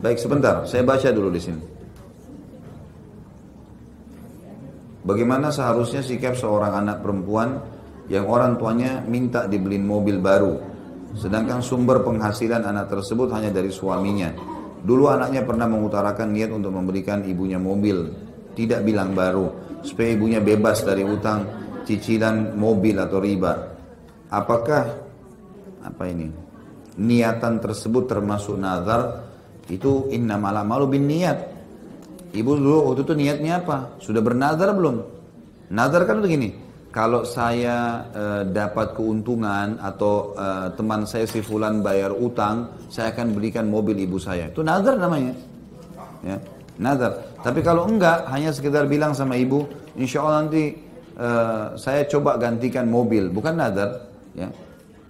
Baik sebentar, saya baca dulu di sini. Bagaimana seharusnya sikap seorang anak perempuan yang orang tuanya minta dibeliin mobil baru, sedangkan sumber penghasilan anak tersebut hanya dari suaminya. Dulu anaknya pernah mengutarakan niat untuk memberikan ibunya mobil, tidak bilang baru, supaya ibunya bebas dari utang, cicilan mobil atau riba. Apakah apa ini? Niatan tersebut termasuk nazar? Itu inna malu bin niat. Ibu dulu waktu itu niatnya apa? Sudah bernazar belum? Nazar kan begini, kalau saya e, dapat keuntungan atau e, teman saya si fulan bayar utang, saya akan belikan mobil ibu saya. Itu nazar namanya. Ya, nazar. Tapi kalau enggak, hanya sekedar bilang sama ibu, insya Allah nanti e, saya coba gantikan mobil, bukan nazar. Ya,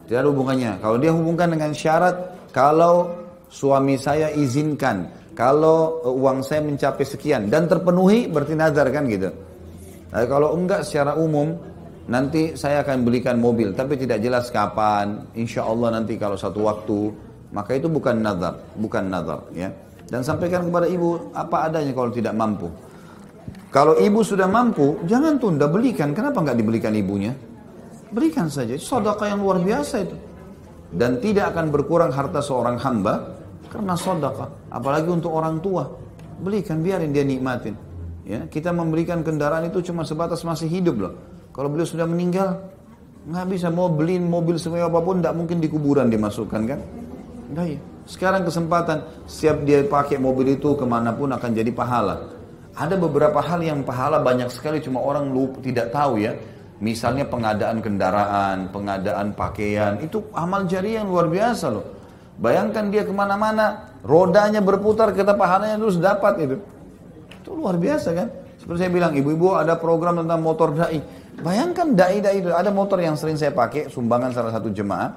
tidak ada hubungannya. Kalau dia hubungkan dengan syarat, kalau suami saya izinkan kalau uang saya mencapai sekian dan terpenuhi berarti nazar kan gitu. Nah, kalau enggak secara umum nanti saya akan belikan mobil tapi tidak jelas kapan. Insya Allah nanti kalau satu waktu maka itu bukan nazar, bukan nazar ya. Dan sampaikan kepada ibu apa adanya kalau tidak mampu. Kalau ibu sudah mampu, jangan tunda belikan. Kenapa nggak dibelikan ibunya? Berikan saja. Sodaka yang luar biasa itu. Dan tidak akan berkurang harta seorang hamba karena sodaka, apalagi untuk orang tua. Belikan, biarin dia nikmatin. Ya, kita memberikan kendaraan itu cuma sebatas masih hidup loh. Kalau beliau sudah meninggal, nggak bisa mau beliin mobil semua apa pun, tidak mungkin di kuburan dimasukkan kan? Nah, ya. Sekarang kesempatan, siap dia pakai mobil itu ke mana pun akan jadi pahala. Ada beberapa hal yang pahala banyak sekali, cuma orang lupa tidak tahu ya. Misalnya pengadaan kendaraan, pengadaan pakaian, itu amal jari yang luar biasa loh. Bayangkan dia ke mana-mana, rodanya berputar, kita pahalanya terus dapat itu. Itu luar biasa kan? Seperti saya bilang, ibu-ibu ada program tentang motor da'i. Bayangkan da'i-da'i itu, ada motor yang sering saya pakai, sumbangan salah satu jemaah.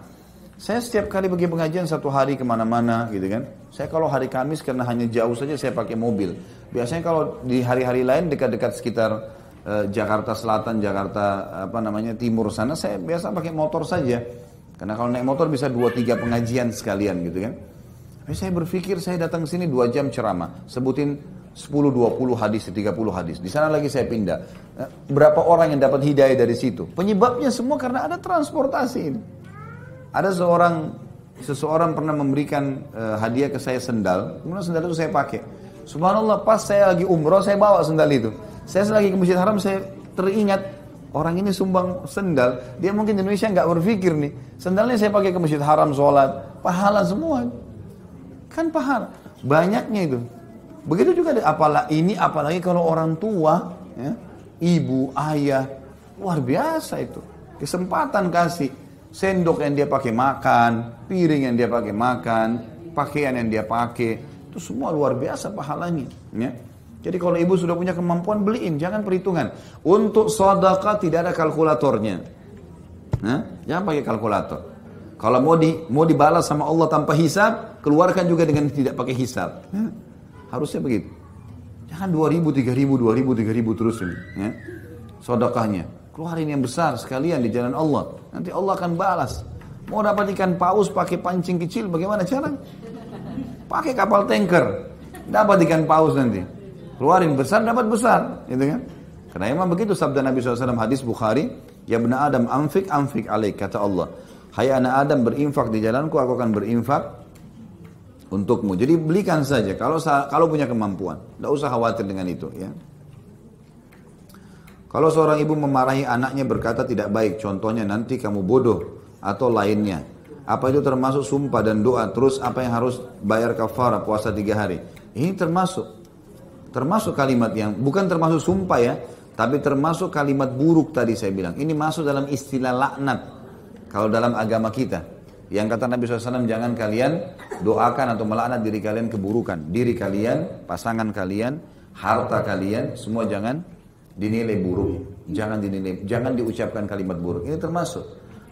Saya setiap kali pergi pengajian satu hari ke mana-mana gitu kan. Saya kalau hari Kamis karena hanya jauh saja saya pakai mobil. Biasanya kalau di hari-hari lain dekat-dekat sekitar eh, Jakarta Selatan, Jakarta apa namanya Timur sana saya biasa pakai motor saja. Karena kalau naik motor bisa dua tiga pengajian sekalian gitu kan. Tapi saya berpikir saya datang sini dua jam ceramah, sebutin 10, 20 hadis, 30 hadis. Di sana lagi saya pindah. Eh, berapa orang yang dapat hidayah dari situ? Penyebabnya semua karena ada transportasi ini. Ada seorang seseorang pernah memberikan uh, hadiah ke saya sendal, kemudian sendal itu saya pakai. Subhanallah, pas saya lagi umroh saya bawa sendal itu. Saya lagi ke Masjid Haram saya teringat Orang ini sumbang sendal, dia mungkin di Indonesia nggak berpikir nih, sendalnya saya pakai ke masjid haram sholat, pahala semua. Kan pahala, banyaknya itu. Begitu juga apalah ini apalagi kalau orang tua, ya, ibu, ayah, luar biasa itu. Kesempatan kasih sendok yang dia pakai makan, piring yang dia pakai makan, pakaian yang dia pakai, itu semua luar biasa pahalanya. Ya. Jadi kalau ibu sudah punya kemampuan beliin, jangan perhitungan. Untuk sedekah tidak ada kalkulatornya. Nah, jangan pakai kalkulator. Kalau mau di mau dibalas sama Allah tanpa hisab, keluarkan juga dengan tidak pakai hisab. Ya, harusnya begitu. Jangan 2000, 3000, 2000, 3000 terus ini. Ya. Sodakahnya. Keluarin yang besar sekalian di jalan Allah. Nanti Allah akan balas. Mau dapat ikan paus pakai pancing kecil, bagaimana cara? Pakai kapal tanker. Dapat ikan paus nanti. Keluarin besar dapat besar, gitu kan? Karena emang begitu sabda Nabi SAW hadis Bukhari, Ya benar Adam amfik amfik alaik, kata Allah. Hai anak Adam berinfak di jalanku, aku akan berinfak untukmu. Jadi belikan saja kalau kalau punya kemampuan. Tidak usah khawatir dengan itu ya. Kalau seorang ibu memarahi anaknya berkata tidak baik, contohnya nanti kamu bodoh atau lainnya. Apa itu termasuk sumpah dan doa? Terus apa yang harus bayar kafara puasa tiga hari? Ini termasuk. Termasuk kalimat yang bukan termasuk sumpah ya, tapi termasuk kalimat buruk tadi saya bilang. Ini masuk dalam istilah laknat. Kalau dalam agama kita. Yang kata Nabi SAW, jangan kalian doakan atau melaknat diri kalian keburukan. Diri kalian, pasangan kalian, harta kalian, semua jangan dinilai buruk. Jangan dinilai, jangan diucapkan kalimat buruk. Ini termasuk.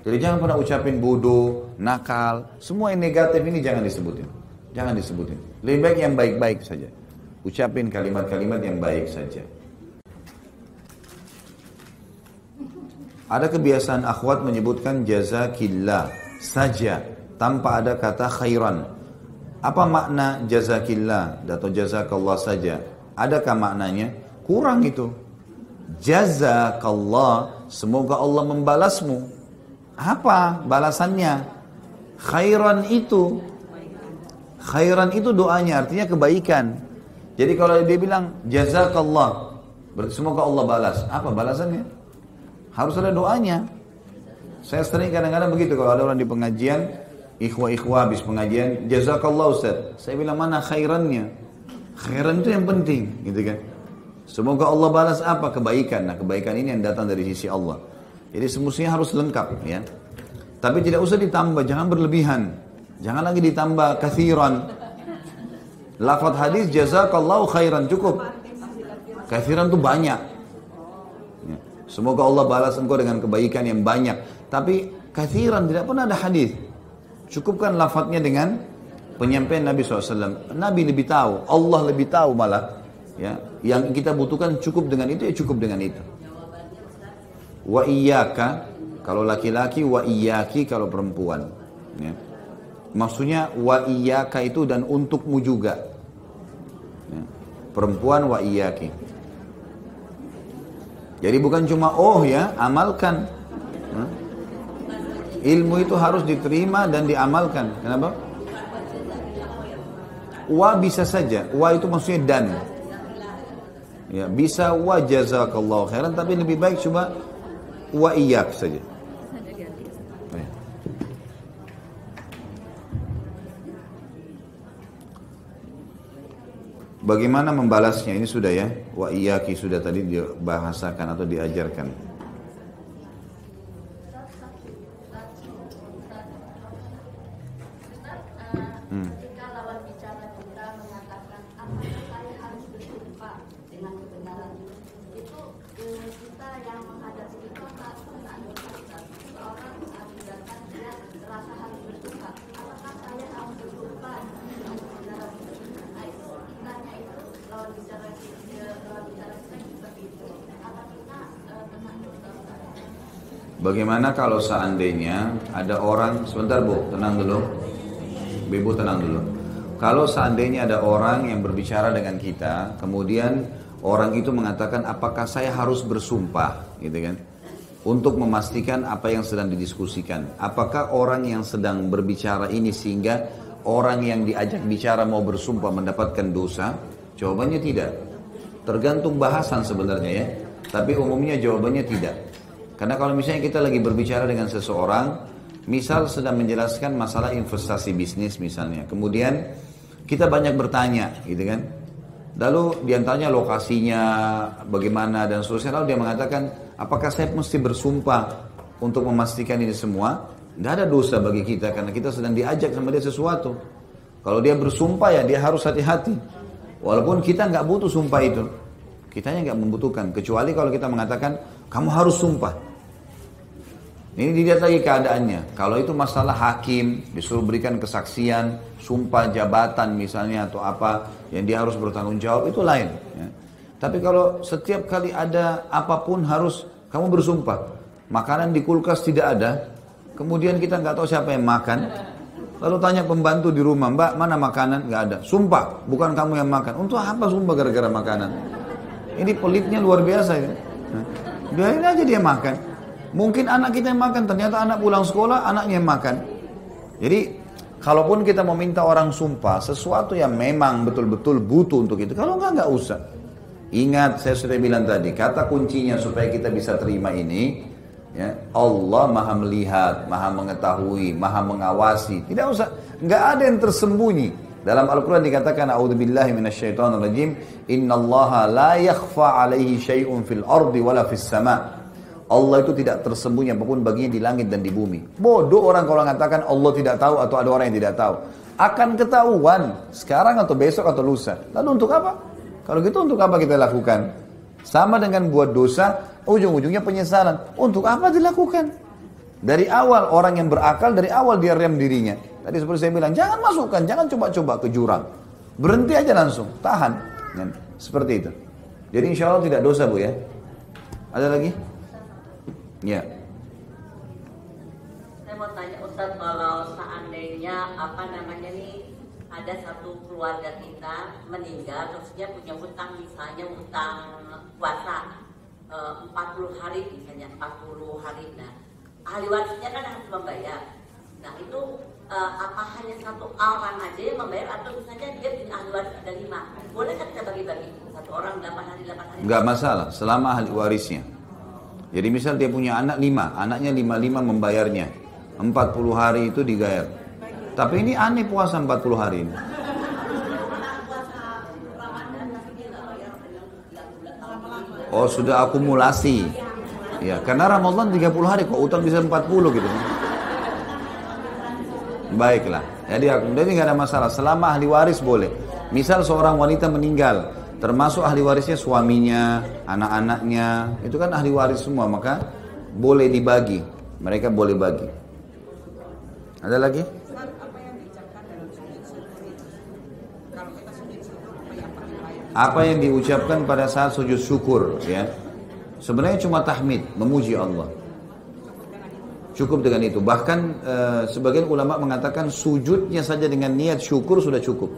Jadi jangan pernah ucapin bodoh, nakal, semua yang negatif ini jangan disebutin. Jangan disebutin. Lebih baik yang baik-baik saja. Ucapin kalimat-kalimat yang baik saja. Ada kebiasaan akhwat menyebutkan jazakillah saja tanpa ada kata khairan. Apa makna jazakillah atau jazakallah saja? Adakah maknanya? Kurang itu. Jazakallah, semoga Allah membalasmu. Apa balasannya? Khairan itu. Khairan itu doanya, artinya kebaikan. Jadi kalau dia bilang jazakallah, berarti semoga Allah balas. Apa balasannya? Harus ada doanya. Saya sering kadang-kadang begitu kalau ada orang di pengajian, ikhwah-ikhwah habis pengajian, jazakallah Ustaz. Saya bilang mana khairannya? Khairan itu yang penting, gitu kan. Semoga Allah balas apa kebaikan. Nah, kebaikan ini yang datang dari sisi Allah. Jadi semestinya harus lengkap ya. Tapi tidak usah ditambah, jangan berlebihan. Jangan lagi ditambah kathiran. Lafaz hadis jazakallahu khairan cukup. Kathiran itu banyak. Ya. Semoga Allah balas engkau dengan kebaikan yang banyak. Tapi kathiran tidak pernah ada hadis. Cukupkan lafadznya dengan penyampaian Nabi SAW. Nabi lebih tahu, Allah lebih tahu malah. Ya, yang kita butuhkan cukup dengan itu ya cukup dengan itu. Wa iyyaka kalau laki-laki wa iyyaki kalau perempuan. Ya. Maksudnya wa iyyaka itu dan untukmu juga. Perempuan wa iyyaki. Jadi bukan cuma oh ya, amalkan. Ilmu itu harus diterima dan diamalkan. Kenapa? Wa bisa saja. Wa itu maksudnya dan. Ya, bisa wa jazakallahu khairan tapi lebih baik cuma wa iyyak saja. Ya. Bagaimana membalasnya? Ini sudah ya. Wa iyyaki sudah tadi dibahasakan atau diajarkan. Bagaimana kalau seandainya ada orang, sebentar bu, tenang dulu. Ibu tenang dulu. Kalau seandainya ada orang yang berbicara dengan kita, kemudian orang itu mengatakan apakah saya harus bersumpah, gitu kan? Untuk memastikan apa yang sedang didiskusikan. Apakah orang yang sedang berbicara ini sehingga orang yang diajak bicara mau bersumpah mendapatkan dosa? Jawabannya tidak. Tergantung bahasan sebenarnya ya. Tapi umumnya jawabannya tidak. Karena kalau misalnya kita lagi berbicara dengan seseorang, misal sedang menjelaskan masalah investasi bisnis misalnya, kemudian kita banyak bertanya, gitu kan? Lalu di antaranya lokasinya, bagaimana dan seterusnya. Lalu dia mengatakan, apakah saya mesti bersumpah untuk memastikan ini semua? Tidak ada dosa bagi kita karena kita sedang diajak sama dia sesuatu. Kalau dia bersumpah ya dia harus hati-hati. Walaupun kita nggak butuh sumpah itu, kitanya nggak membutuhkan. Kecuali kalau kita mengatakan kamu harus sumpah. Ini dilihat lagi keadaannya. Kalau itu masalah hakim, disuruh berikan kesaksian, sumpah jabatan misalnya atau apa yang dia harus bertanggung jawab itu lain. Ya. Tapi kalau setiap kali ada apa pun harus kamu bersumpah. Makanan di kulkas tidak ada, kemudian kita nggak tahu siapa yang makan. Lalu tanya pembantu di rumah, Mbak mana makanan? Nggak ada. Sumpah, bukan kamu yang makan. Untuk apa sumpah gara-gara makanan? Ini pelitnya luar biasa ya. Biarin aja dia makan. Mungkin anak kita yang makan, ternyata anak pulang sekolah, anaknya yang makan. Jadi, kalaupun kita meminta orang sumpah, sesuatu yang memang betul-betul butuh untuk itu, kalau enggak, enggak usah. Ingat, saya sudah bilang tadi, kata kuncinya supaya kita bisa terima ini, ya, Allah maha melihat, maha mengetahui, maha mengawasi. Tidak usah, enggak ada yang tersembunyi. Dalam Al-Quran dikatakan, A'udzubillahi minasyaitonirrajim, Inna allaha la yakhfa alaihi syai'un fil ardi wala fis sama' Allah itu tidak tersembunyi apa pun baginya di langit dan di bumi. Bodoh orang kalau mengatakan Allah tidak tahu atau ada orang yang tidak tahu. Akan ketahuan sekarang atau besok atau lusa. Lalu untuk apa? Kalau gitu untuk apa kita lakukan? Sama dengan buat dosa, ujung-ujungnya penyesalan. Untuk apa dilakukan? Dari awal orang yang berakal, dari awal dia rem dirinya. Tadi seperti saya bilang, jangan masukkan, jangan coba-coba ke jurang. Berhenti aja langsung, tahan. Seperti itu. Jadi insya Allah tidak dosa bu ya. Ada lagi? Ya. Saya mau tanya Ustaz kalau seandainya apa namanya nih ada satu keluarga kita meninggal terus dia punya hutang misalnya hutang puasa eh, 40 hari misalnya 40 hari nah ahli warisnya kan harus membayar nah itu eh, apa hanya satu orang aja yang membayar atau misalnya dia punya ahli waris ada lima boleh kan kita bagi-bagi satu orang 8 hari 8 hari Nggak masalah, selama ahli warisnya. Jadi misal dia punya anak lima, anaknya lima lima membayarnya. 40 hari itu dibayar. Tapi ini aneh puasa 40 hari ini. Oh sudah akumulasi. Ya, karena Ramadan 30 hari kok utang bisa 40 gitu. Baiklah. Jadi jadi nggak ada masalah. Selama ahli waris boleh. Misal seorang wanita meninggal, termasuk ahli warisnya suaminya, anak-anaknya, itu kan ahli waris semua, maka boleh dibagi. Mereka boleh bagi. Ada lagi? Apa yang diucapkan pada saat sujud syukur ya? Sebenarnya cuma tahmid, memuji Allah. Cukup dengan itu. Bahkan eh, sebagian ulama mengatakan sujudnya saja dengan niat syukur sudah cukup.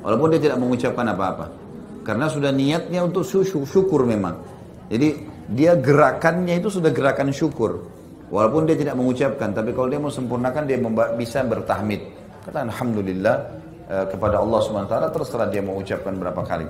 Walaupun dia tidak mengucapkan apa-apa. Karena sudah niatnya untuk syukur, memang. Jadi dia gerakannya itu sudah gerakan syukur. Walaupun dia tidak mengucapkan, tapi kalau dia mau sempurnakan dia bisa bertahmid. Kata Alhamdulillah eh, kepada Allah SWT terserah dia mengucapkan berapa kali.